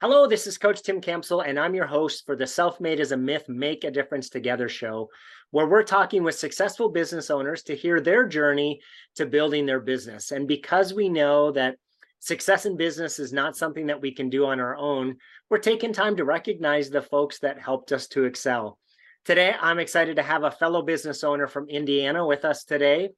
Hello, this is Coach Tim Campbell, and I'm your host for the Self Made is a Myth Make a Difference Together show, where we're talking with successful business owners to hear their journey to building their business. And because we know that success in business is not something that we can do on our own, we're taking time to recognize the folks that helped us to excel. Today, I'm excited to have a fellow business owner from Indiana with us today.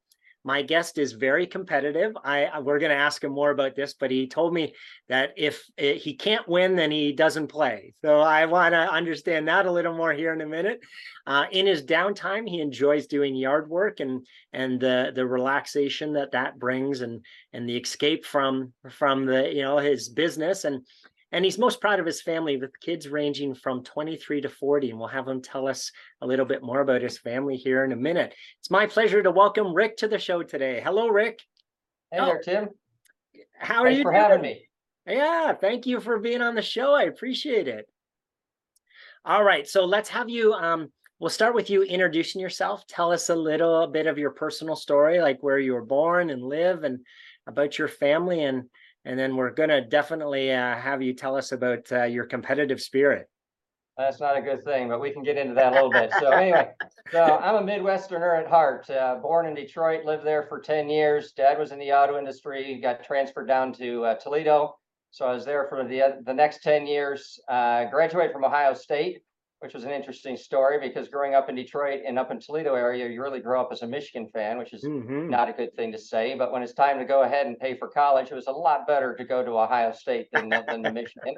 My guest is very competitive. I we're going to ask him more about this, but he told me that if he can't win, then he doesn't play. So I want to understand that a little more here in a minute. Uh, in his downtime, he enjoys doing yard work and and the the relaxation that that brings, and and the escape from from the you know his business and and he's most proud of his family with kids ranging from 23 to 40. And we'll have him tell us a little bit more about his family here in a minute. It's my pleasure to welcome Rick to the show today. Hello, Rick. Hey oh, there, Tim. How are Thanks you for doing? having me? Yeah, thank you for being on the show. I appreciate it. All right, so let's have you um we'll start with you introducing yourself. Tell us a little bit of your personal story, like where you were born and live and about your family and and then we're going to definitely uh, have you tell us about uh, your competitive spirit. That's not a good thing, but we can get into that a little bit. So anyway, so I'm a Midwesterner at heart. Uh, born in Detroit, lived there for 10 years. Dad was in the auto industry, got transferred down to uh, Toledo. So I was there for the, the next 10 years. Uh, graduated from Ohio State, which was an interesting story because growing up in Detroit and up in Toledo area, you really grow up as a Michigan fan, which is mm-hmm. not a good thing to say. But when it's time to go ahead and pay for college, it was a lot better to go to Ohio State than, than Michigan.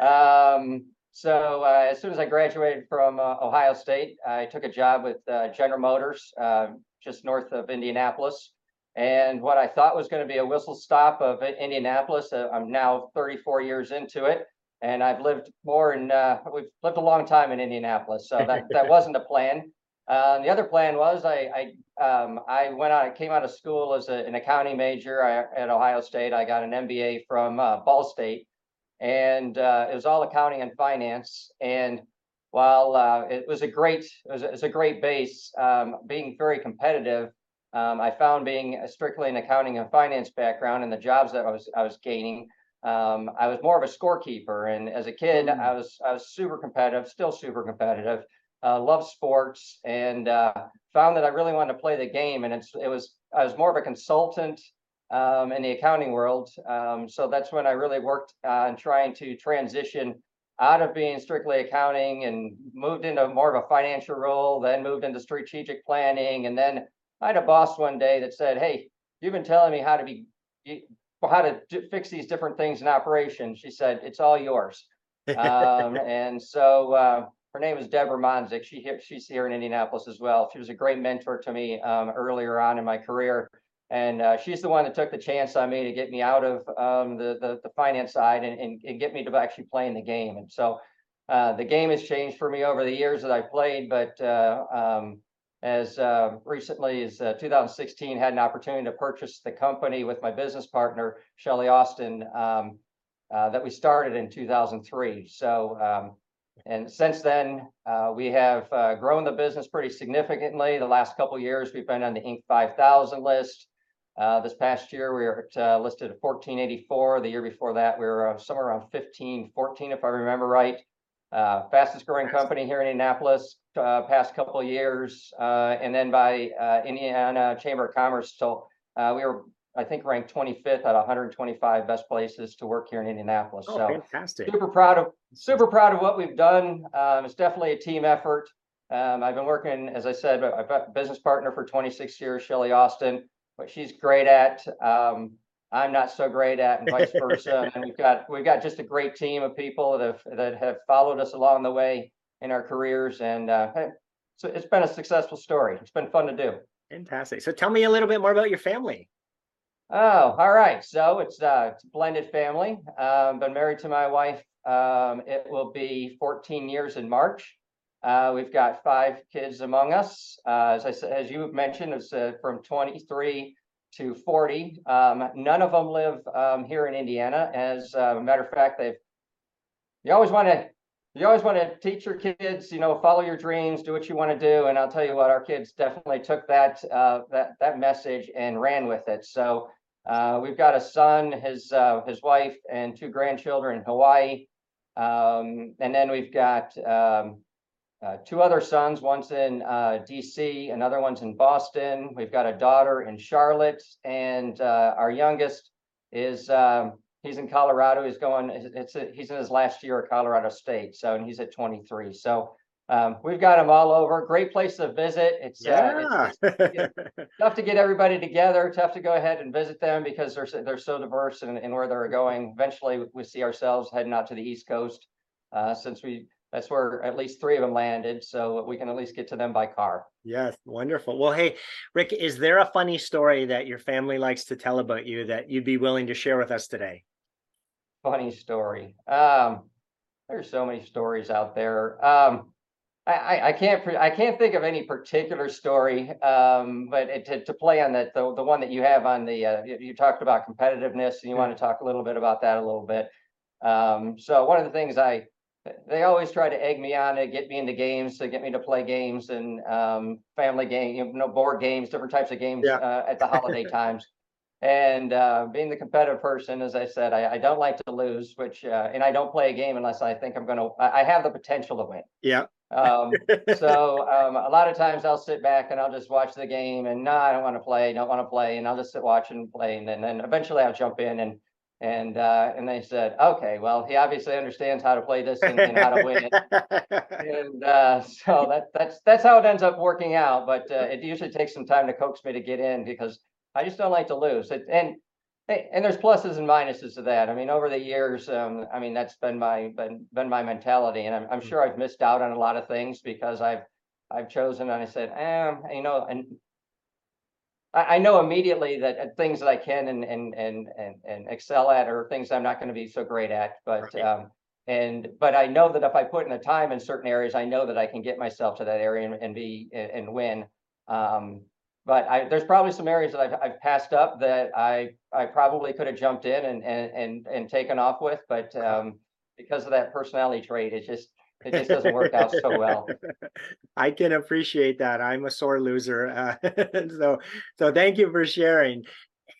Um, so uh, as soon as I graduated from uh, Ohio State, I took a job with uh, General Motors uh, just north of Indianapolis. And what I thought was going to be a whistle stop of Indianapolis, uh, I'm now 34 years into it and I've lived more in uh, we've lived a long time in Indianapolis, so that that wasn't a plan. Uh, the other plan was I I um, I went out I came out of school as a, an accounting major I, at Ohio State. I got an MBA from uh, Ball State, and uh, it was all accounting and finance. And while uh, it was a great it was, it was a great base, um, being very competitive. Um, I found being strictly an accounting and finance background and the jobs that I was I was gaining um, I was more of a scorekeeper, and as a kid, mm. I was I was super competitive, still super competitive. Uh, love sports, and uh, found that I really wanted to play the game. And it's it was I was more of a consultant um, in the accounting world, um, so that's when I really worked on trying to transition out of being strictly accounting and moved into more of a financial role. Then moved into strategic planning, and then I had a boss one day that said, "Hey, you've been telling me how to be how to do, fix these different things in operation. She said, it's all yours. um, and so uh, her name is Deborah Monzik. She she's here in Indianapolis as well. She was a great mentor to me um, earlier on in my career. And uh, she's the one that took the chance on me to get me out of um, the, the, the finance side and, and, and, get me to actually playing the game. And so uh, the game has changed for me over the years that I played, but uh, um, as uh, recently as uh, 2016 had an opportunity to purchase the company with my business partner Shelli Austin um, uh, that we started in 2003 so um, and since then uh, we have uh, grown the business pretty significantly. The last couple years we've been on the Inc. 5000 list. Uh, this past year we were at, listed at 1484 the year before that we were somewhere around 1514 if I remember right. Uh, fastest growing company here in Indianapolis uh, past couple of years, uh, and then by uh, Indiana Chamber of Commerce. So uh, we were, I think, ranked 25th out of 125 best places to work here in Indianapolis. Oh, so fantastic! Super proud of super proud of what we've done. Um, it's definitely a team effort. Um, I've been working, as I said, I've got a business partner for 26 years, Shelli Austin, what she's great at. Um, I'm not so great at, and vice versa. and we've got we've got just a great team of people that have that have followed us along the way in our careers, and uh, so it's been a successful story. It's been fun to do. Fantastic. So tell me a little bit more about your family. Oh, all right. So it's, uh, it's a blended family. Um, been married to my wife. Um, it will be 14 years in March. Uh, we've got five kids among us. Uh, as I said, as you mentioned, it's uh, from 23 to 40. Um, none of them live um, here in Indiana. As uh, a matter of fact, they've you always want to you always want to teach your kids, you know, follow your dreams, do what you want to do. And I'll tell you what, our kids definitely took that uh, that that message and ran with it. So uh, we've got a son, his uh, his wife, and two grandchildren in Hawaii. Um, and then we've got, um, uh, two other sons, one's in, uh, DC, another one's in Boston. We've got a daughter in Charlotte and, uh, our youngest is, um, he's in Colorado. He's going, it's, it's- he's in his last year at Colorado State. So, and he's at twenty-three. So, um, we've got them all over. Great place to visit. It's, uh, it's- Yeah. tough to get everybody together, tough to go ahead and visit them because they're, so- they're so diverse in, in where they're going. Eventually, we see ourselves heading out to the East Coast. Uh, since we, that's where at least three of them landed, so we can at least get to them by car. Yes, wonderful. Well, hey, Rick, is there a funny story that your family likes to tell about you that you'd be willing to share with us today? Funny story. Um, there's so many stories out there. Um, I, I, I can't, I can't think of any particular story. Um, but it, to, to play on that, the, the one that you have on the, uh, you, you talked about competitiveness and you want to talk a little bit about that a little bit. Um, so one of the things I, they always try to egg me on to get me into games, to get me to play games and, um, family game, you know, board games, different types of games, Yeah. uh, at the holiday times. And uh, being the competitive person, as I said, I, I don't like to lose, which uh, and I don't play a game unless I think I'm going to. I have the potential to win. Yeah. Um, so um, a lot of times I'll sit back and I'll just watch the game, and no, I don't want to play, don't want to play, and I'll just sit watch and play, and then, then eventually I'll jump in and and uh, and they said, okay, well, he obviously understands how to play this and, and how to win it. And uh, so that that's that's how it ends up working out. But uh, it usually takes some time to coax me to get in because I just don't like to lose. It, and and there's pluses and minuses to that. I mean, over the years, um, I mean that's been my been been my mentality, and I'm I'm sure I've missed out on a lot of things because I've I've chosen and I said, eh, you know, and I, I know immediately that uh, things that I can and and and and and excel at are things I'm not going to be so great at, but Right. um, and but I know that if I put in the time in certain areas, I know that I can get myself to that area and, and be and, and win. Um, but I, there's probably some areas that I've, I've passed up that I I probably could have jumped in and and and and taken off with, but um, because of that personality trait, it just it just doesn't work out so well. I can appreciate that. I'm a sore loser. Uh, so, so thank you for sharing.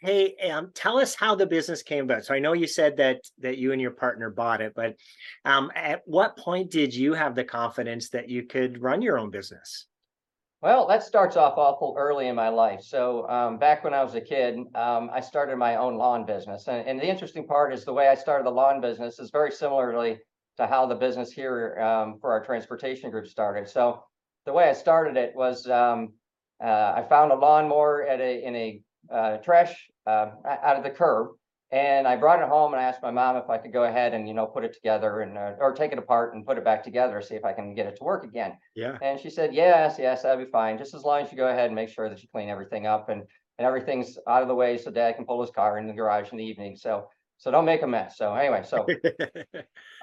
Hey, um, tell us how the business came about. So I know you said that that you and your partner bought it, but um, at what point did you have the confidence that you could run your own business? Well, that starts off awful early in my life. So um, back when I was a kid, um, I started my own lawn business, and, and the interesting part is the way I started the lawn business is very similarly to how the business here um, for our transportation group started. So the way I started it was um, uh, I found a lawnmower at a in a uh, trash uh, out of the curb, and I brought it home and I asked my mom if I could go ahead and you know put it together and uh, or take it apart and put it back together, see if I can get it to work again. Yeah. And she said, yes, yes, that'd be fine. Just as long as you go ahead and make sure that you clean everything up and, and everything's out of the way so dad can pull his car in the garage in the evening. So, so don't make a mess. So anyway, so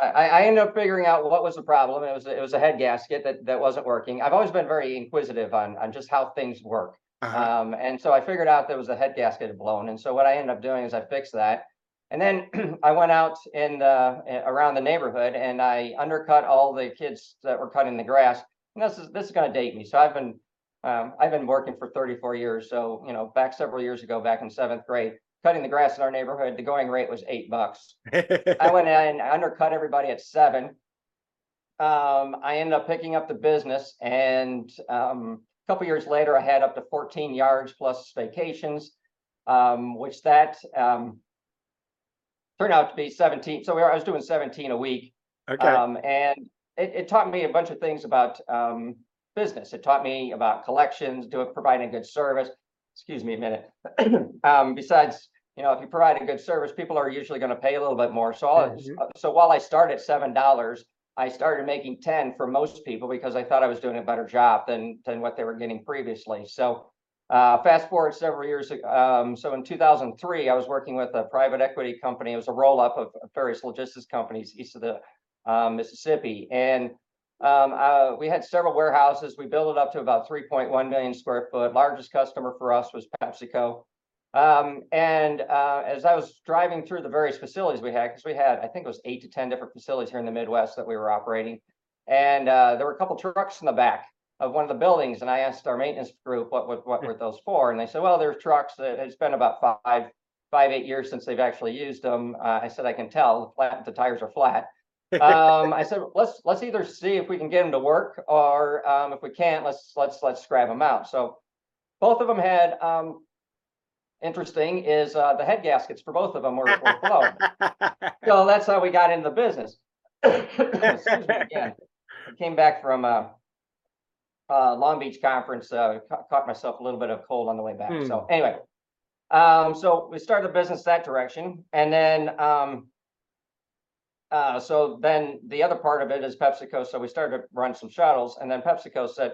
I, I I ended up figuring out what was the problem. It was, it was a head gasket that, that wasn't working. I've always been very inquisitive on, on just how things work. Uh-huh. Um, and so I figured out there was a head gasket had blown. And so what I ended up doing is I fixed that. And then I went out in the, around the neighborhood and I undercut all the kids that were cutting the grass. And this is, this is gonna date me. So I've been, um, I've been working for thirty-four years. So, you know, back several years ago, back in seventh grade, cutting the grass in our neighborhood, the going rate was eight bucks. I went in and undercut everybody at seven. Um, I ended up picking up the business and, um, a couple years later, I had up to fourteen yards plus vacations. Um, which that, um. Turned out to be seventeen, so we were, I was doing seventeen a week. Okay. Um, and it, it taught me a bunch of things about, um, business. It taught me about collections, doing, providing good service. Excuse me a minute. Um, besides, you know, if you provide a good service, people are usually gonna pay a little bit more. So Mhm. so while I start at seven dollars, I started making ten for most people because I thought I was doing a better job than, than what they were getting previously. So uh, fast forward several years, um, so in two thousand three, I was working with a private equity company. It was a roll-up of of various logistics companies east of the um, Mississippi. And um, uh, we had several warehouses. We built it up to about three point one million square foot. Largest customer for us was PepsiCo. Um, and uh, as I was driving through the various facilities we had, because we had, I think it was eight to ten different facilities here in the Midwest that we were operating. And uh, there were a couple trucks in the back of one of the buildings, and I asked our maintenance group what what, what were those for, and they said, well, there's trucks that it's been about five five eight years since they've actually used them. Uh, I said I can tell the flat the tires are flat. Um, I said, let's, let's either see if we can get them to work or, um, if we can't, let's, let's, let's scrap them out. So both of them had, um, interesting is, uh, the head gaskets for both of them were, were blown. So that's how we got into the business. Excuse me again. I came back from, uh, uh, Long Beach conference, uh, ca- caught myself a little bit of cold on the way back. So anyway. Um, so we started the business that direction and then, um, uh, so then the other part of it is PepsiCo. So we started to run some shuttles and then PepsiCo said,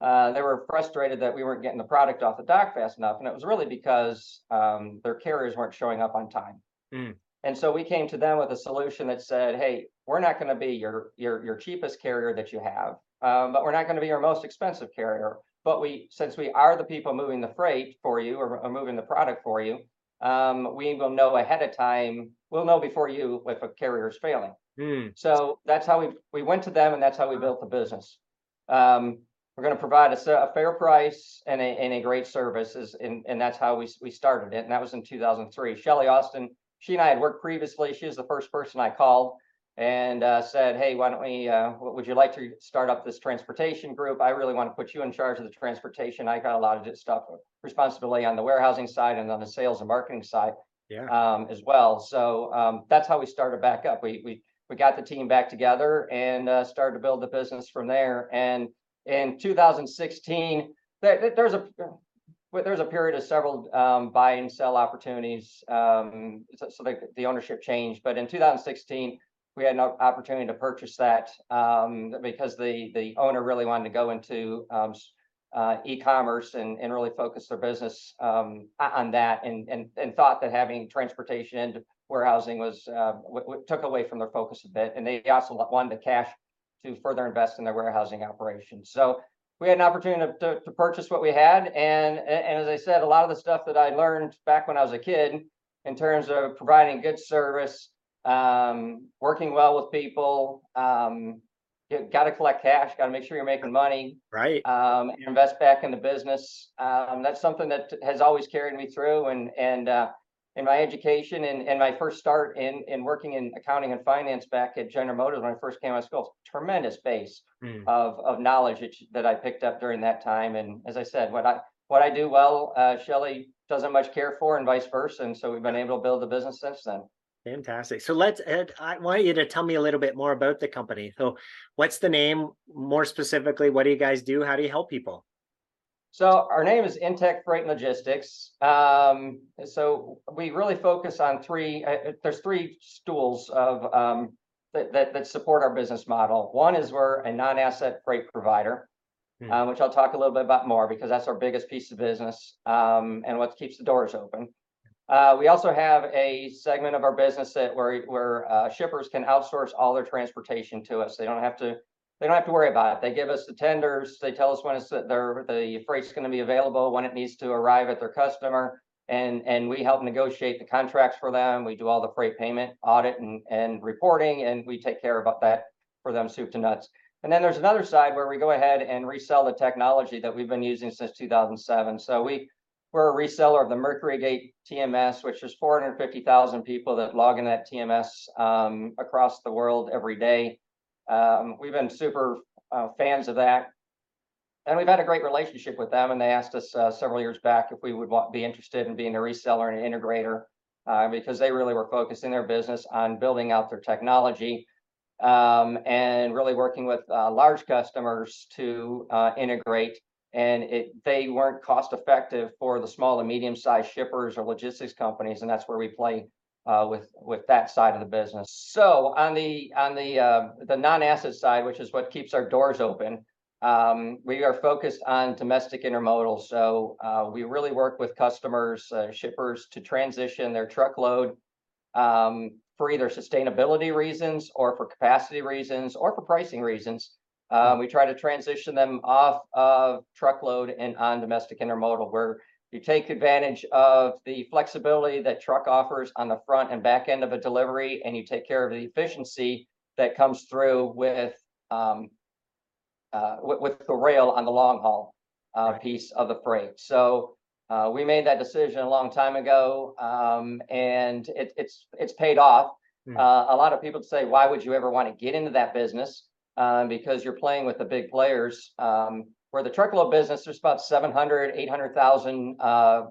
uh, they were frustrated that we weren't getting the product off the dock fast enough. And it was really because, um, their carriers weren't showing up on time. Mm. And so we came to them with a solution that said, hey, we're not going to be your, your, your cheapest carrier that you have. Um, but we're not going to be your most expensive carrier. But we, since we are the people moving the freight for you or, or moving the product for you, um, we will know ahead of time. We'll know before you if a carrier is failing. Hmm, So that's how we, we went to them and that's how we built the business. Um, we're gonna provide a fair price and a, and a great service is, and, and that's how we, we started it. And that was in two thousand and three. Shelli Austin, she and I had worked previously. She was the first person I called and, uh, said, hey, why don't we, uh, would you like to start up this transportation group? I really want to put you in charge of the transportation. I got a lot of this stuff, responsibility on the warehousing side and on the sales and marketing side yeah. um, as well. So um, that's how we started back up. We we we got the team back together and uh, started to build the business from there. And in 2016, there, there- there's a there's a period of several um, buy and sell opportunities. Um, so, so the, the ownership changed, but in 2016. We had an opportunity to purchase that um, because the the owner really wanted to go into um, uh, e-commerce and, and really focus their business um, on that and, and, and thought that having transportation and warehousing was, uh, w- w- took away from their focus a bit. And they also wanted the cash to further invest in their warehousing operations. So we had an opportunity to, to, to purchase what we had. And, and as I said, a lot of the stuff that I learned back when I was a kid in terms of providing good service, um, working well with people, um, you got to collect cash, got to make sure you're making money, Right. um, and invest back in the business. Um, that's something that has always carried me through and, and, uh, in my education and, and my first start in, in working in accounting and finance back at General Motors when I first came out of school, tremendous base Hmm, of, of knowledge that, that I picked up during that time. And as I said, what I, what I do well, uh, Shelli doesn't much care for and vice versa. And so we've been able to build the business since then. Fantastic. So let's, Ed, I want you to tell me a little bit more about the company. So what's the name? More specifically, what do you guys do? How do you help people? So our name is InTek Freight and Logistics. Um, so we really focus on three, uh, uh, there's three stools of, um, that, that, that support our business model. One is we're a non-asset freight provider, Hmm. uh, which I'll talk a little bit about more because that's our biggest piece of business, um, and what keeps the doors open. Uh, we also have a segment of our business that where, where, uh, shippers can outsource all their transportation to us. They don't have to they don't have to worry about it. They give us the tenders. They tell us when it's their the freight's going to be available, when it needs to arrive at their customer, and and we help negotiate the contracts for them. We do all the freight payment audit and and reporting, and we take care about that for them soup to nuts. And then there's another side where we go ahead and resell the technology that we've been using since 2007. So we we're a reseller of the MercuryGate TMS, which is 450,000 people that log in that TMS um, across the world every day. Um, we've been super uh, fans of that. And we've had a great relationship with them. And they asked us uh, several years back if we would want, be interested in being a reseller and an integrator uh, because they really were focusing their business on building out their technology um, and really working with uh, large customers to uh, integrate. And it, they weren't cost effective for the small and medium sized shippers or logistics companies. And that's where we play uh, with with that side of the business. So on the on the uh, the non-asset side, which is what keeps our doors open, um, we are focused on domestic intermodal. So uh, we really work with customers, uh, shippers, to transition their truckload um, for either sustainability reasons or for capacity reasons or for pricing reasons. Um, we try to transition them off of truckload and on domestic intermodal, where you take advantage of the flexibility that truck offers on the front and back end of a delivery, and you take care of the efficiency that comes through with um, uh, with, with the rail on the long haul uh, Right. piece of the freight. So uh, we made that decision a long time ago, um, and it, it's it's paid off. Uh, a lot of people say, why would you ever want to get into that business? Um, because you're playing with the big players. Um, where the truckload business, there's about 700, 800,000 uh,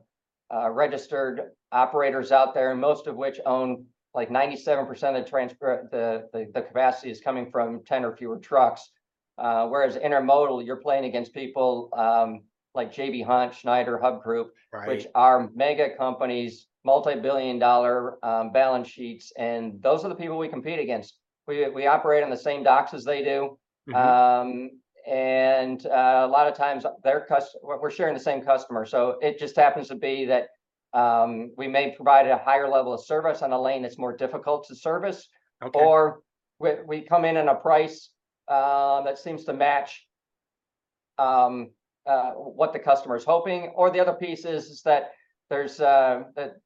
uh, registered operators out there, and most of which own like 97% of the transfer, the, the, the capacity is coming from 10 or fewer trucks. Uh, whereas intermodal, you're playing against people um, like JB Hunt, Schneider, Hub Group, which are mega companies, multi-billion dollar um, balance sheets, and those are the people we compete against. We, we operate on the same docks as they do. Mhm. Um, and uh, a lot of times their cus, we're sharing the same customer. So it just happens to be that um, we may provide a higher level of service on a lane that's more difficult to service, Okay. or we, we come in at a price uh, that seems to match um, uh, what the customer is hoping. Or the other piece is, is that there's uh, that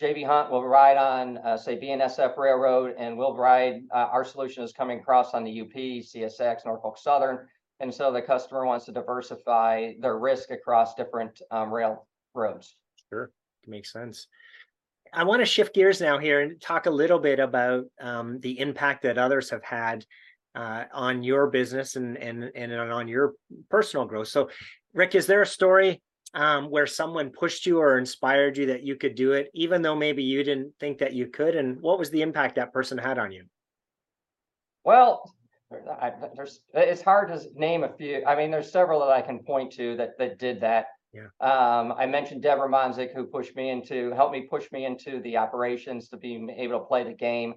JB Hunt will ride on, uh, say, BNSF Railroad, and we'll ride. Uh, our solution is coming across on the UP, CSX, Norfolk Southern, and so the customer wants to diversify their risk across different um, rail roads. Sure, makes sense. I want to shift gears now here and talk a little bit about um, the impact that others have had uh, on your business and and and on your personal growth. So, Rick, is there a story um, where someone pushed you or inspired you that you could do it, even though maybe you didn't think that you could? And what was the impact that person had on you? Well, I, there's it's hard to name a few. I mean, there's several that I can point to that that did that. Yeah. Um, I mentioned Deborah Monzik, who pushed me into, helped me push me into the operations to be able to play the game.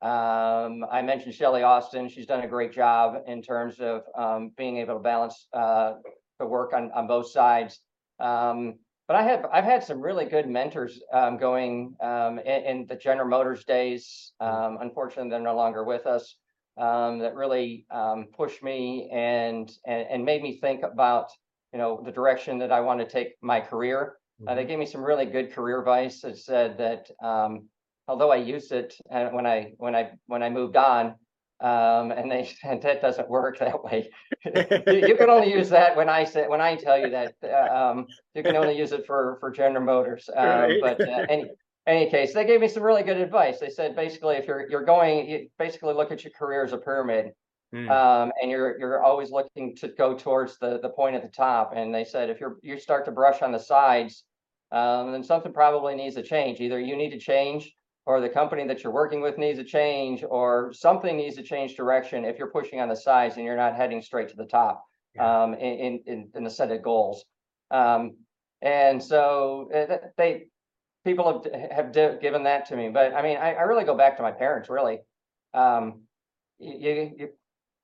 Um, I mentioned Shelli Austin. She's done a great job in terms of um, being able to balance uh, the work on on both sides. Um, but I have I've had some really good mentors um, going um, in, in the General Motors days. Um, unfortunately, they're no longer with us. Um, that really um, pushed me and, and and made me think about you know the direction that I want to take my career. Uh, they gave me some really good career advice that said that um, although I used it uh, when I when I when I moved on, um, and they and that doesn't work that way. you, you can only use that when I say when I tell you that uh, um, you can only use it for for General Motors. Um, Right. But uh, any any case, they gave me some really good advice. They said basically if you're you're going, you basically look at your career as a pyramid Mm, um, and you're you're always looking to go towards the the point at the top. And they said if you're you start to brush on the sides, um, then something probably needs to change. Either you need to change, or the company that you're working with needs to change, or something needs to change direction if you're pushing on the sides and you're not heading straight to the top Yeah. um, in, in in the set of goals. Um, and so uh, they people have have given that to me. But I mean, I, I really go back to my parents. Really, um, you, you,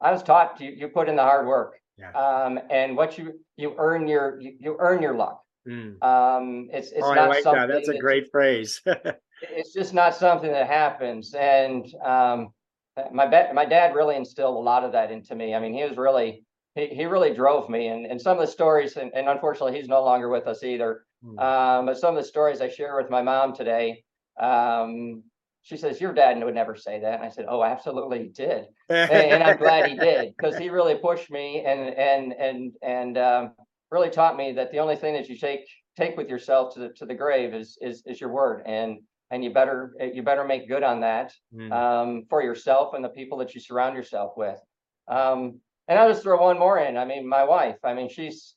I was taught you, you put in the hard work. Yeah. Um, and what you you earn your you, you earn your luck. mm. Um, it's it's Oh, I not like something that. That's a great phrase. it's just not something that happens. And um, my bet, my dad really instilled a lot of that into me. I mean, he was really, he, he really drove me. And, and some of the stories, and, and unfortunately, he's no longer with us either. Mm. Um, but some of the stories I share with my mom today, um, she says, Your dad would never say that. And I said, Oh, absolutely, he did. And, and I'm glad he did because he really pushed me and, and, and, and um, really taught me that the only thing that you take take with yourself to the to the grave is is is your word and and you better you better make good on that Mm. um, for yourself and the people that you surround yourself with. Um, and I'll just throw one more in. I mean, my wife. I mean, she's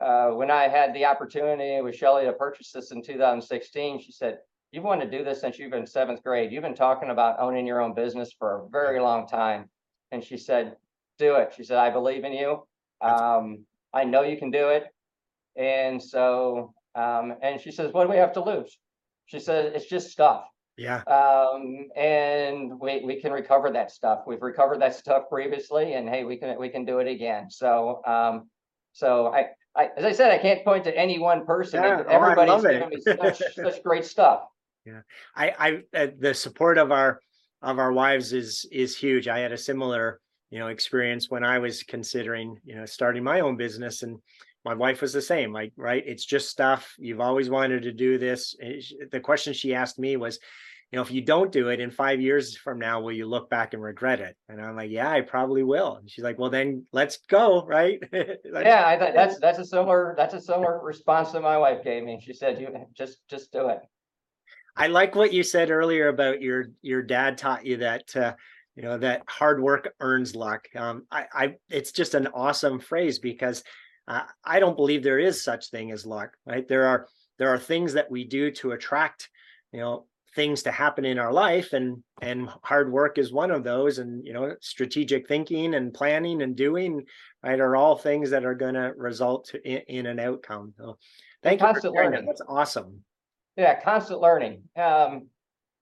uh, when I had the opportunity with Shelli to purchase this in 2016. She said, "You've wanted to do this since you've been seventh grade. You've been talking about owning your own business for a very long time." And she said, "Do it." She said, "I believe in you. Um, I know you can do it." And so, um, and she says, "What do we have to lose?" She said, "It's just stuff." Yeah. um, and we we can recover that stuff. We've recovered that stuff previously, and hey, we can we can do it again. So um, so I, I as I said, I can't point to any one person. Yeah, It- oh, I Everybody's love given me such such great stuff. Yeah, I, I, uh, the support of our, of our wives is, is huge. I had a similar, you know, experience when I was considering, you know, starting my own business and my wife was the same, like, right. It's just stuff. You've always wanted to do this. The question she asked me was, you know, if you don't do it in five years from now, will you look back and regret it? And I'm like, yeah, I probably will. And she's like, well, then let's go. Right. Let's- Yeah, I thought that's that's a similar that's a similar response that my wife gave me. She said, "You just just do it." I like what you said earlier about your your dad taught you that uh, you know that hard work earns luck. Um, I, I it's just an awesome phrase because uh, I don't believe there is such thing as luck. Right? There are there are things that we do to attract you know things to happen in our life and and hard work is one of those and you know strategic thinking and planning and doing right are all things that are going to result in, in, an outcome. So thank and you for learning. that's awesome. Yeah constant learning. Um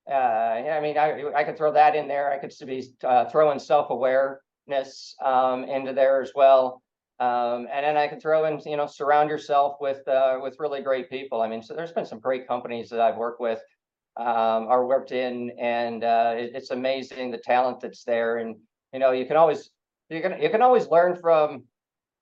uh i mean i i could throw that in there. I could be uh, throwing self-awareness um into there as well. Um, and then I can throw in, you know, surround yourself with uh, with really great people. I mean, so there's been some great companies that I've worked with um, are worked in, and uh, it, it's amazing the talent that's there. And you know, you can always you can you can always learn from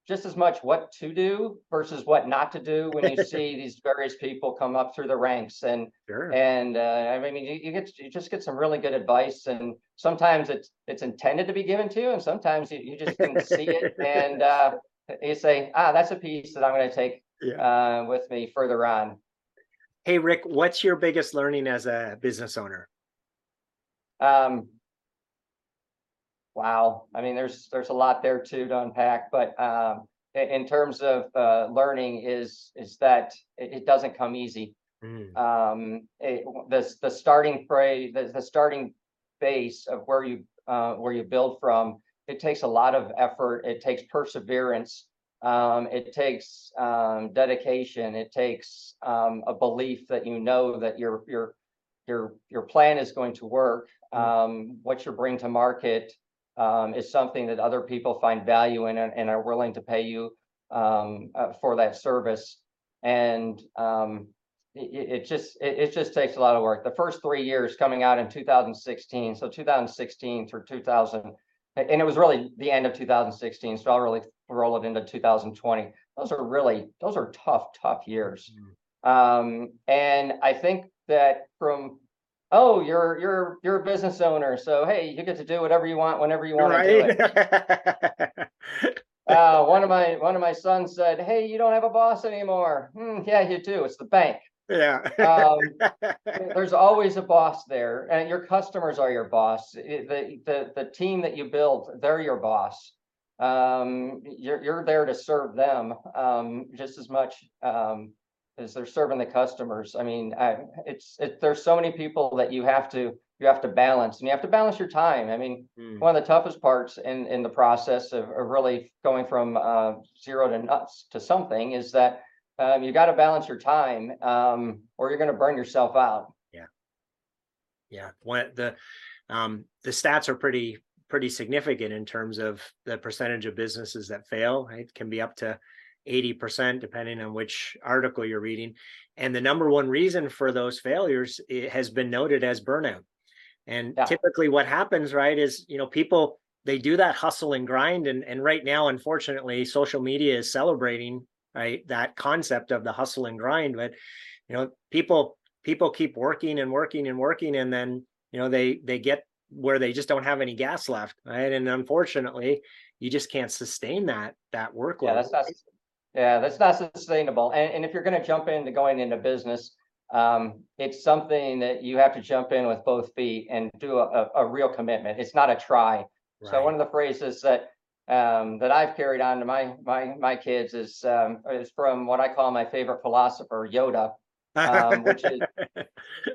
just as much what to do versus what not to do when you see these various people come up through the ranks and sure. and uh, I mean you, you, get you just get some really good advice and sometimes it's it's intended to be given to you and sometimes you, you just can see it and uh, you say ah that's a piece that I'm going to take yeah. uh, with me further on Hey, Rick, what's your biggest learning as a business owner? Um, wow. I mean, there's there's a lot there too to unpack, but um, in terms of uh, learning, is is that it, it doesn't come easy. Mm. Um, it, the the starting phrase, the, the starting base of where you uh, where you build from, it takes a lot of effort. It takes perseverance. Um, it takes um, dedication. It takes um, a belief that you know that your your your your plan is going to work. Mm-hmm. Um, what you bring to market um, is something that other people find value in and, and are willing to pay you um, uh, for that service. And it, it, just it, it just takes a lot of work. The first three years coming out in 2016, so 2016 through 2000 and it was really the end of 2016 so i'll really roll it into 2020 those are really those are tough tough years mm-hmm. um, and i think that from oh you're you're you're a business owner so hey you get to do whatever you want whenever you want right. to do it uh, one of my one of my sons said hey you don't have a boss anymore hmm, yeah you do it's the bank yeah. um, there's always a boss there, and your customers are your boss. The the the team that you build, they're your boss. Um, you're you're there to serve them um, just as much um, as they're serving the customers. I mean, I, it's it, there's so many people that you have to you have to balance, and you have to balance your time. I mean, mm. one of the toughest parts in in the process of, of really going from uh, zero to nuts to something is that um, you got to balance your time, um, or you're going to burn yourself out. Yeah, yeah. When the um, the stats are pretty pretty significant in terms of the percentage of businesses that fail. It can be up to eighty percent depending on which article you're reading. And the number one reason for those failures has been noted as burnout. And yeah. typically, what happens, right, is you know people they do that hustle and grind and and right now unfortunately social media is celebrating right that concept of the hustle and grind but you know people people keep working and working and working and then you know they they get where they just don't have any gas left right? And unfortunately you just can't sustain that that workload yeah that's not yeah that's not sustainable. And, and if you're going to jump into going into business um, it's something that you have to jump in with both feet and do a, a, real commitment. It's not a try. Right. so one of the phrases that um, that I've carried on to my my my kids is um, is from what I call my favorite philosopher, Yoda, um, which is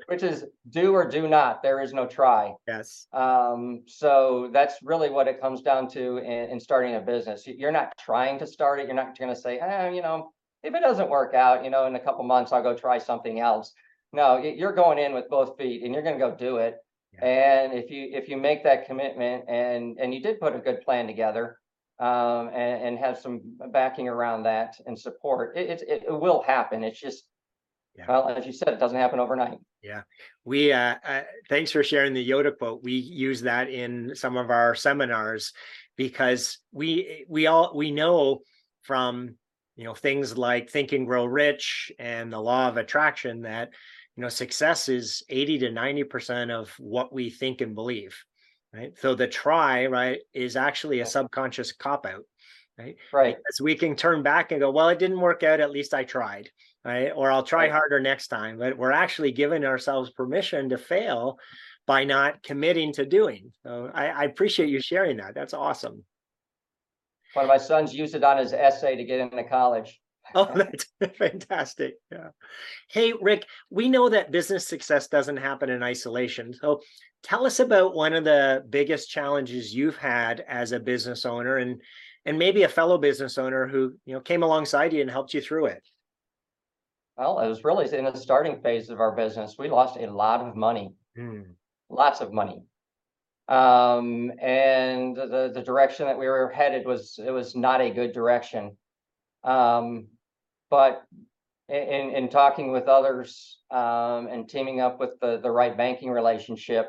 which is do or do not. There is no try. Yes. Um, so that's really what it comes down to in, in starting a business. You're not trying to start it. You're not going to say, eh, you know, if it doesn't work out, you know, in a couple months I'll go try something else. No, you're going in with both feet and you're going to go do it. Yeah. And if you if you make that commitment and and you did put a good plan together, um, and, and, have some backing around that and support, it, it, it will happen. It's just, yeah. well, as you said, it doesn't happen overnight. Yeah, we. Uh, uh, thanks for sharing the Yoda quote. We use that in some of our seminars because we we all we know from you know things like Think and Grow Rich and the Law of Attraction that you know success is 80 to 90 percent of what we think and believe right so the try right is actually a subconscious cop out right right so we can turn back and go well it didn't work out at least i tried right? Or I'll try harder next time. But we're actually giving ourselves permission to fail by not committing to doing. So I, I appreciate you sharing that. That's awesome. One of my sons used it on his essay to get into college. Oh, that's fantastic. Yeah. Hey, Rick, we know that business success doesn't happen in isolation. So tell us about one of the biggest challenges you've had as a business owner and and maybe a fellow business owner who, you know, came alongside you and helped you through it. Well, it was really in the starting phase of our business. We lost a lot of money, Hmm. lots of money. Um, and the, the direction that we were headed was, it was not a good direction. Um, but in, in talking with others, um, and teaming up with the, the right banking relationship,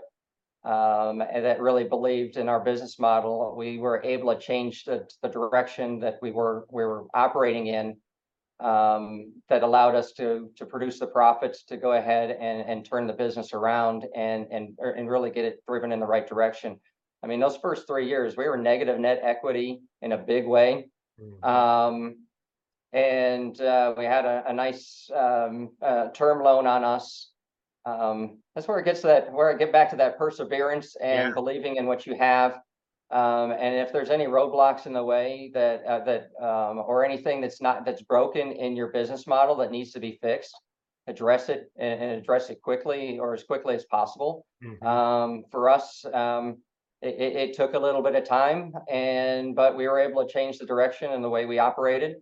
um, and that really believed in our business model, we were able to change the, the direction that we were, we were operating in. Um, that allowed us to, to produce the profits, to go ahead and, and turn the business around and, and, er, and really get it driven in the right direction. I mean, those first three years, we were negative net equity in a big way. Mhm. Um, and, uh, we had a, a nice, um, uh, term loan on us. Um, that's where it gets to that, where I get back to that perseverance and Yeah. believing in what you have. Um, and if there's any roadblocks in the way that, uh, that, um, or anything that's not, that's broken in your business model that needs to be fixed, address it and, and address it quickly or as quickly as possible. Mhm. Um, for us, um, it, it, took a little bit of time and, but we were able to change the direction and the way we operated.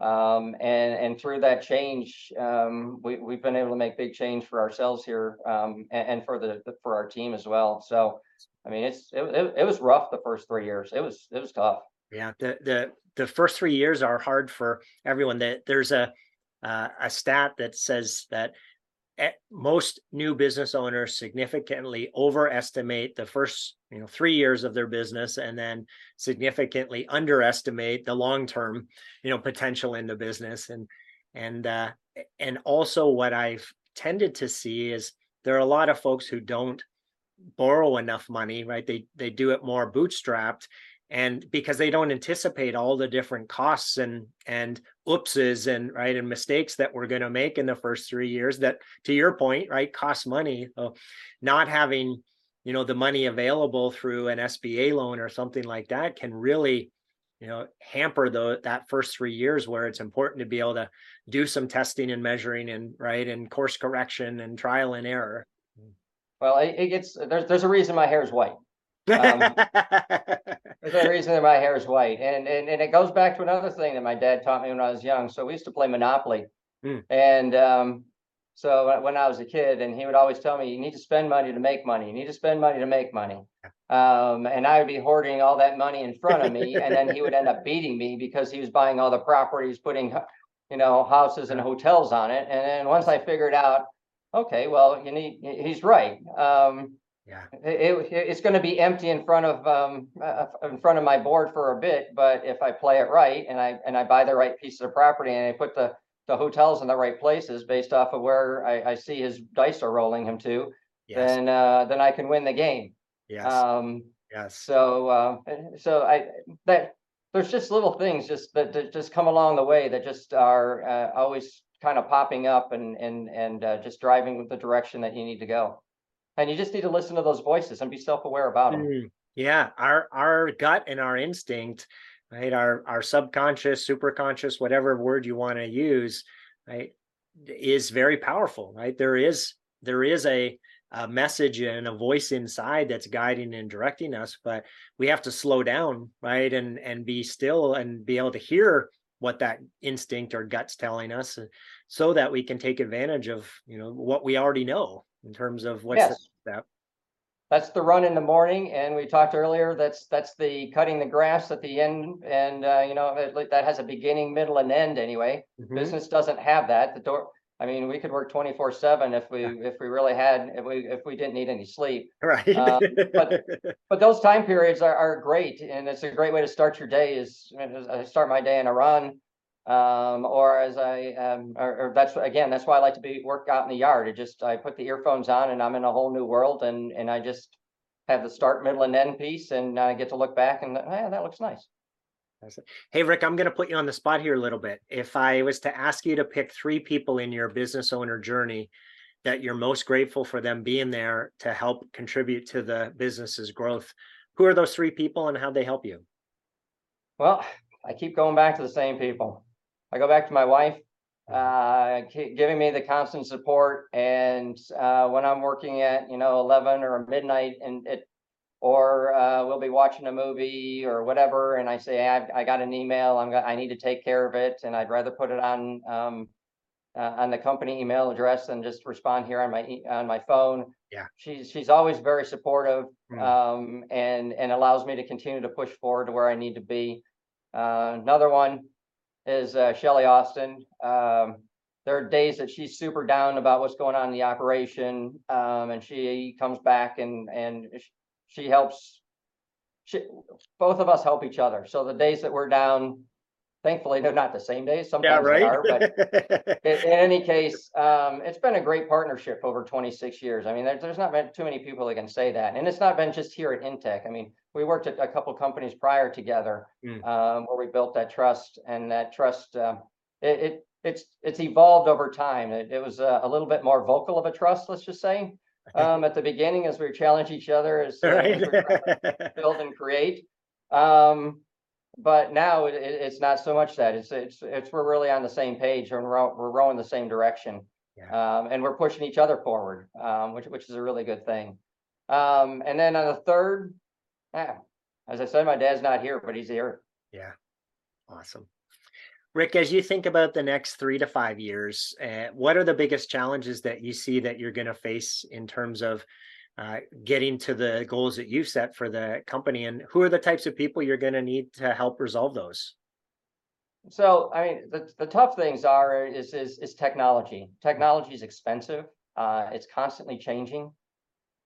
Um, and, and through that change, um, we, we've been able to make big change for ourselves here, um, and, and for the, for our team as well. So, I mean, it's, it, it, it was rough the first three years. It was, it was tough. Yeah, the the the first three years are hard for everyone. That there's a uh, a stat that says that most new business owners significantly overestimate the first you know three years of their business and then significantly underestimate the long term you know potential in the business and and uh, and also what I've tended to see is there are a lot of folks who don't borrow enough money right they they do it more bootstrapped and because they don't anticipate all the different costs and and oopses and right and mistakes that we're going to make in the first three years that to your point right cost money. So not having you know the money available through an sba loan or something like that can really you know hamper the that first three years where it's important to be able to do some testing and measuring and right and course correction and trial and error Well, it, it gets, there's, there's a reason my hair is white. Um, There's a reason that my hair is white. And, and, and it goes back to another thing that my dad taught me when I was young. So we used to play Monopoly. Hmm. And, um, so when- when I was a kid and he would always tell me, you need to spend money to make money. You need to spend money to make money. Um, and I would be hoarding all that money in front of me and then he would end up beating me because he was buying all the properties, putting, you know, houses and hotels on it. And then once I figured out, okay, well, you need, he's right. Um, yeah it, it- it's gonna be empty in front of, um, uh, in front of my board for a bit, but if I play it right and I, and I buy the right piece of property and I put the, the hotels in the right places based off of where I, I see his dice are rolling him to, yes then, uh, then I can win the game. yes Um, yes so, uh, so I, that, there's just little things just that, that just come along the way that just are, uh, always kind of popping up and, and, and, uh, just driving the direction that you need to go. And you just need to listen to those voices and be self-aware about them. Mm, yeah, our our gut and our instinct, right? Our our subconscious, superconscious, whatever word you want to use, right, is very powerful, right? There is there is a a message and a voice inside that's guiding and directing us, but we have to slow down, right? And and be still and be able to hear what that instinct or gut's telling us uh, so that we can take advantage of, you know, what we already know in terms of what's Yes. step. That's the run in the morning, and we talked earlier, that's, that's the cutting the grass at the end, and, uh, you know, that, that has a beginning, middle, and end anyway. Mhm. Business doesn't have that, the door, I mean, we could work twenty-four seven if we, if we really had, if we, if we didn't need any sleep. Right. Um, but- But those time periods are, are great, and it's a great way to start your day is, is I start my day in a run. Um, or as I, um, or, or that's, again, that's why I like to be, work out in the yard. It just, I put the earphones on and I'm in a whole new world and, and I just have the start, middle and end piece and I get to look back and, yeah, that looks nice. Hey, Rick, I'm going to put you on the spot here a little bit. If I was to ask you to pick three people in your business owner journey that you're most grateful for them being there to help contribute to the business's growth, who are those three people and how they help you? Well, I keep going back to the same people. I go back to my wife, uh, giving me the constant support. And uh, when I'm working at, you know, 11 or midnight and it, or uh, we'll be watching a movie or whatever, and I say, I, I got an email, I'm, I need to take care of it, and I'd rather put it on, um, uh, on the company email address than just respond here on my, e- on my phone. Yeah. She's, she's always very supportive, Mm. um, and, and allows me to continue to push forward to where I need to be. Uh, another one is uh, Shelli Austin. Um, there are days that she's super down about what's going on in the operation, um, and she comes back and and she helps. She, both of us help each other. So the days that we're down, thankfully they're not the same days. Yeah, Sometimes they are, but in, in any case, um, it's been a great partnership over 26 years. I mean, there, there's not been too many people that can say that, and it's not been just here at InTek. I mean, we worked at a couple companies prior together, Mm. um, where we built that trust, and that trust, uh, it, it it's it's evolved over time. It, it was a, a little bit more vocal of a trust, let's just say, um, at the beginning as we challenge each other as, uh, right. we're trying to build and create. Um, but now it, it- it's not so much that it's, it's, it's, we're really on the same page and we're, we're rowing the same direction. Yeah. Um, and we're pushing each other forward, um, which, which is a really good thing. Um, and then on the third, yeah, as I said, my dad's not here, but he's here. Yeah. Awesome. Rick, as you think about the next three to five years, uh, what are the biggest challenges that you see that you're going to face in terms of uh, getting to the goals that you've set for the company? And who are the types of people you're going to need to help resolve those? So, I mean, the, the tough things are is, is, is technology. Technology is expensive. Uh, it's constantly changing.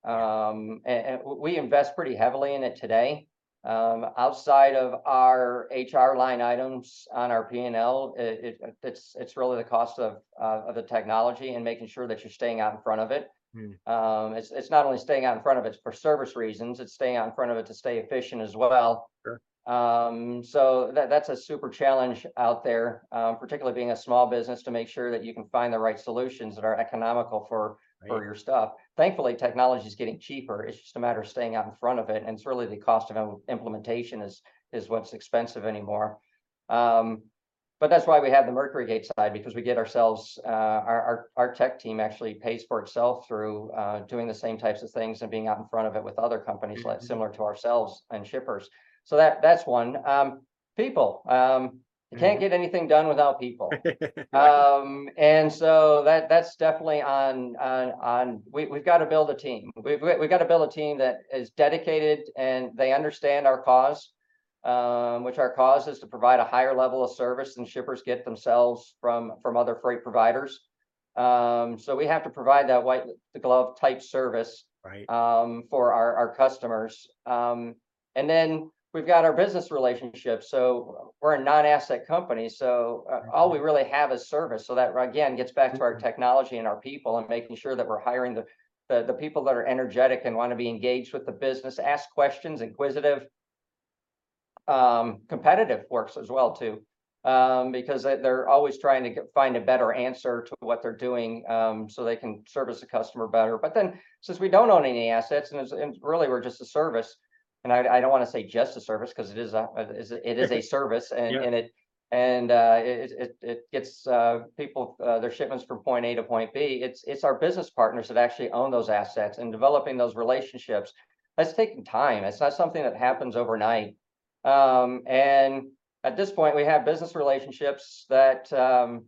Um, and, and we invest pretty heavily in it today. Um, outside of our HR line items on our P and L, it, it, it's, it's really the cost of, uh, of the technology and making sure that you're staying out in front of it. Hmm. Um, it's, it's not only staying out in front of it for service reasons, it's staying out in front of it to stay efficient as well. Sure. Um, so that, that's a super challenge out there, um, particularly being a small business to make sure that you can find the right solutions that are economical for, for your stuff. Thankfully, technology is getting cheaper. It's just a matter of staying out in front of it. And it's really the cost of implementation is, is what's expensive anymore. Um, but that's why we have the MercuryGate side because we get ourselves, uh, our, our, our tech team actually pays for itself through, uh, doing the same types of things and being out in front of it with other companies like Mhm. similar to ourselves and shippers. So that, that's one. Um, people, um, you can't get anything done without people. Um, and so that, that's definitely on, on, on, we, we've got to build a team. We've, we've got to build a team that is dedicated and they understand our cause. Um, which our cause is to provide a higher level of service than shippers get themselves from, from other freight providers. Um, so we have to provide that white glove type service right. um, for our, our customers. Um, and then we've got our business relationships. So we're a non-asset company. So uh, all we really have is service. So that again gets back to our Mhm. technology and our people and making sure that we're hiring the, the, the people that are energetic and want to be engaged with the business, ask questions, inquisitive. Um, competitive works as well too. Um, because they- they're always trying to get, find a better answer to what they're doing, um, so they can service the customer better. But then since we don't own any assets and it's, and really we're just a service. And I, I don't want to say just a service because it is a, it is, a- it is a service and, Yeah. and it, and, uh, it, it, it gets, uh, people, uh, their shipments from point A to point B. It's, it's our business partners that actually own those assets and developing those relationships. That's taking time. It's not something that happens overnight. Um, and at this point, we have business relationships that, um,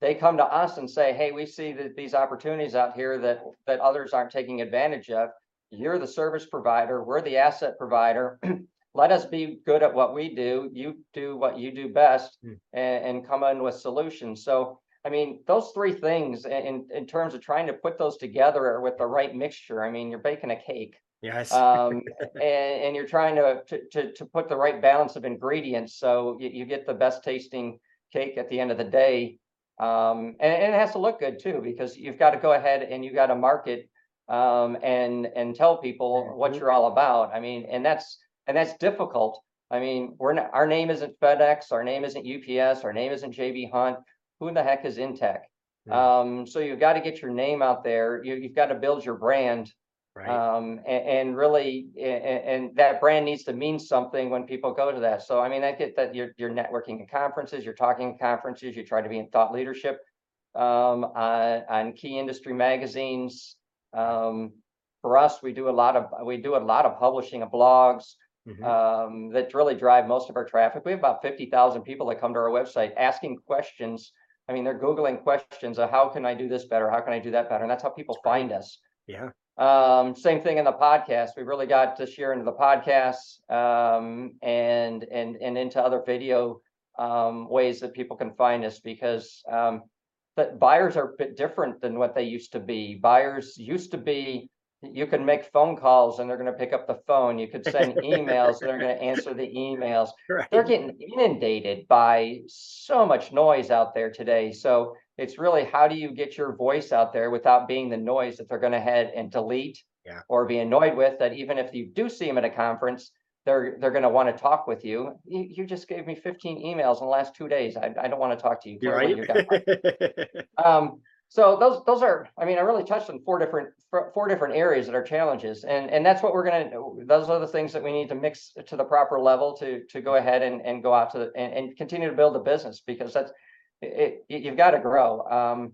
they come to us and say, hey, we see that these opportunities out here that, that others aren't taking advantage of. You're the service provider, we're the asset provider. Let us be good at what we do. You do what you do best Hmm. and, and come in with solutions. So, I mean, those three things in, in, terms of trying to put those together with the right mixture, I mean, you're baking a cake. Yes. Um, and, and you're trying to, to, to, to put the right balance of ingredients, so you, you get the best tasting cake at the end of the day. Um, and, and it has to look good too, because you've got to go ahead and you got to market, um, and, and tell people what you're all about. I mean, and that's, and that's difficult. I mean, we're not, our name isn't FedEx, our name isn't UPS, our name isn't JB Hunt. Who in the heck is InTek? Um, so you've got to get your name out there. You, you've got to build your brand. Right. Um, and, and really, a- a- and, that brand needs to mean something when people go to that. So I mean, I get that you're, you're networking at conferences, you're talking at conferences, you try to be in thought leadership. Um, on, on key industry magazines. Um, for us, we do a lot of, we do a lot of publishing of blogs Mhm. um, that really drive most of our traffic. We have about fifty thousand people that come to our website asking questions. I mean, they're Googling questions of how can I do this better? How can I do that better? And that's how people find us. Yeah. Um, same thing in the podcast. We really got this year into the podcasts, um, and, and, and into other video, um, ways that people can find us because, um, that buyers are a bit different than what they used to be. Buyers used to be, you can make phone calls and they're gonna pick up the phone. You could send emails, and they're gonna answer the emails they're getting inundated by so much noise out there today. So it's really how do you get your voice out there without being the noise that they're going to head and delete Yeah. or be annoyed with that even if you do see them at a conference, they're they're going to want to talk with you. you. You just gave me 15 emails in the last two days. I, I don't want to talk to you. You're right. um, so those those are, I mean, I really touched on four different four different areas that are challenges, and and that's what we're gonna. Those are the things that we need to mix to the proper level to to go ahead and and go out to the and, and continue to build the business because that's it. it you've got to grow. Um,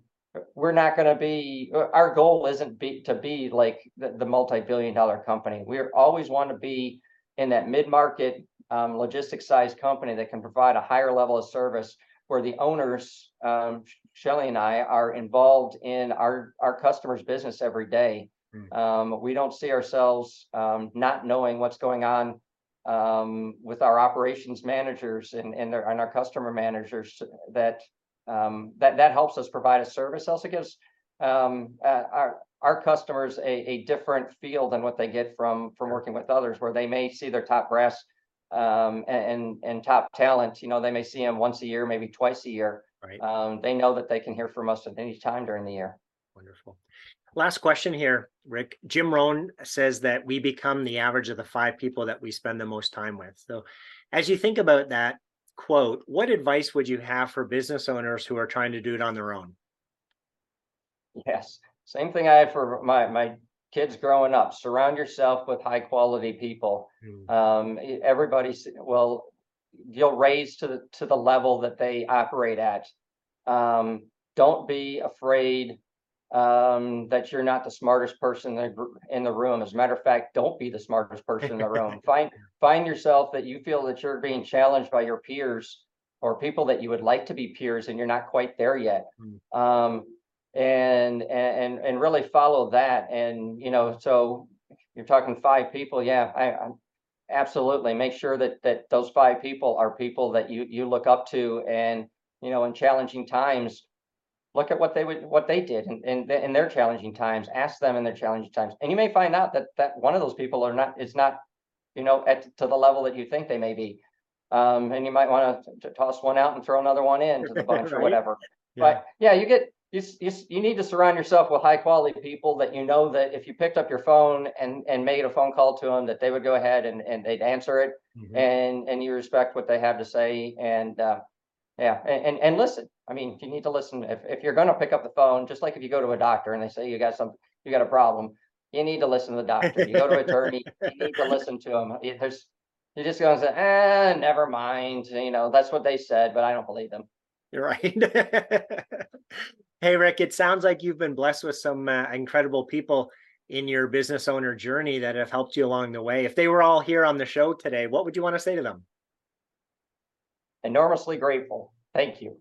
we're not going to be. Our goal isn't be to be like the, the multi-billion dollar company. We always want to be in that mid-market um, logistics size company that can provide a higher level of service where the owners, um, Shelli and I are involved in our, our customers' business every day. Hmm. Um, we don't see ourselves, um, not knowing what's going on, um, with our operations managers and, and their, and our customer managers that, um, that, that helps us provide a service. Also gives, um, uh, our, our customers a, a different feel than what they get from, from working with others, where they may see their top brass um, and, and top talent, you know, they may see them once a year, maybe twice a year. Right. Um, they know that they can hear from us at any time during the year. Wonderful. Last question here, Rick. Jim Rohn says that we become the average of the five people that we spend the most time with. So, as you think about that quote, what advice would you have for business owners who are trying to do it on their own? Yes, same thing I had for my, my kids growing up. Surround yourself with high quality people. Hmm. Um, e- everybody's, well, you'll raise to the, to the level that they operate at. Um, don't be afraid um, that you're not the smartest person in the, in the room. As a matter of fact, don't be the smartest person in the room. Find, find yourself that you feel that you're being challenged by your peers or people that you would like to be peers and you're not quite there yet. Um, and, and, and really follow that. And, you know, so you're talking five people. Yeah, I, I absolutely make sure that, that those five people are people that you, you look up to and, you know, in challenging times, look at what they would, what they did in, in, in their challenging times, ask them in their challenging times. And you may find out that, that one of those people are not, is not, you know, at, to the level that you think they may be. Um, and you might want to toss one out and throw another one in to the bunch or whatever. Yeah. But yeah, you get, you, you, you need to surround yourself with high quality people that you know that if you picked up your phone and, and made a phone call to them, that they would go ahead and, and they'd answer it Mhm. and, and you respect what they have to say and, uh, yeah, and, and, and listen. I mean, you need to listen. If, if you're gonna pick up the phone, just like if you go to a doctor and they say you got some, you got a problem, you need to listen to the doctor. You go to an attorney, you need to listen to them. There's, you're just gonna say, eh, never mind, you know, that's what they said, but I don't believe them. You're right. hey, Rick, it sounds like you've been blessed with some uh, incredible people in your business owner journey that have helped you along the way. If they were all here on the show today, what would you want to say to them? Enormously grateful. Thank you.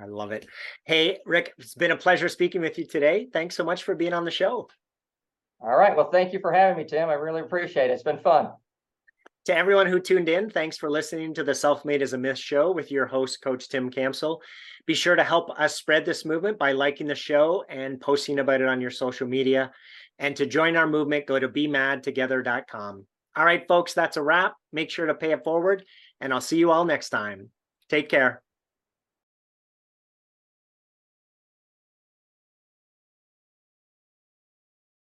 I love it. Hey, Rick, it's been a pleasure speaking with you today. Thanks so much for being on the show. All right. Well, thank you for having me, Tim. I really appreciate it. It's been fun. To everyone who tuned in, thanks for listening to the Self Made as a Myth show with your host, Coach Tim Campbell. Be sure to help us spread this movement by liking the show and posting about it on your social media. And to join our movement, go to bemadtogether.com. All right, folks, that's a wrap. Make sure to pay it forward, and I'll see you all next time. Take care.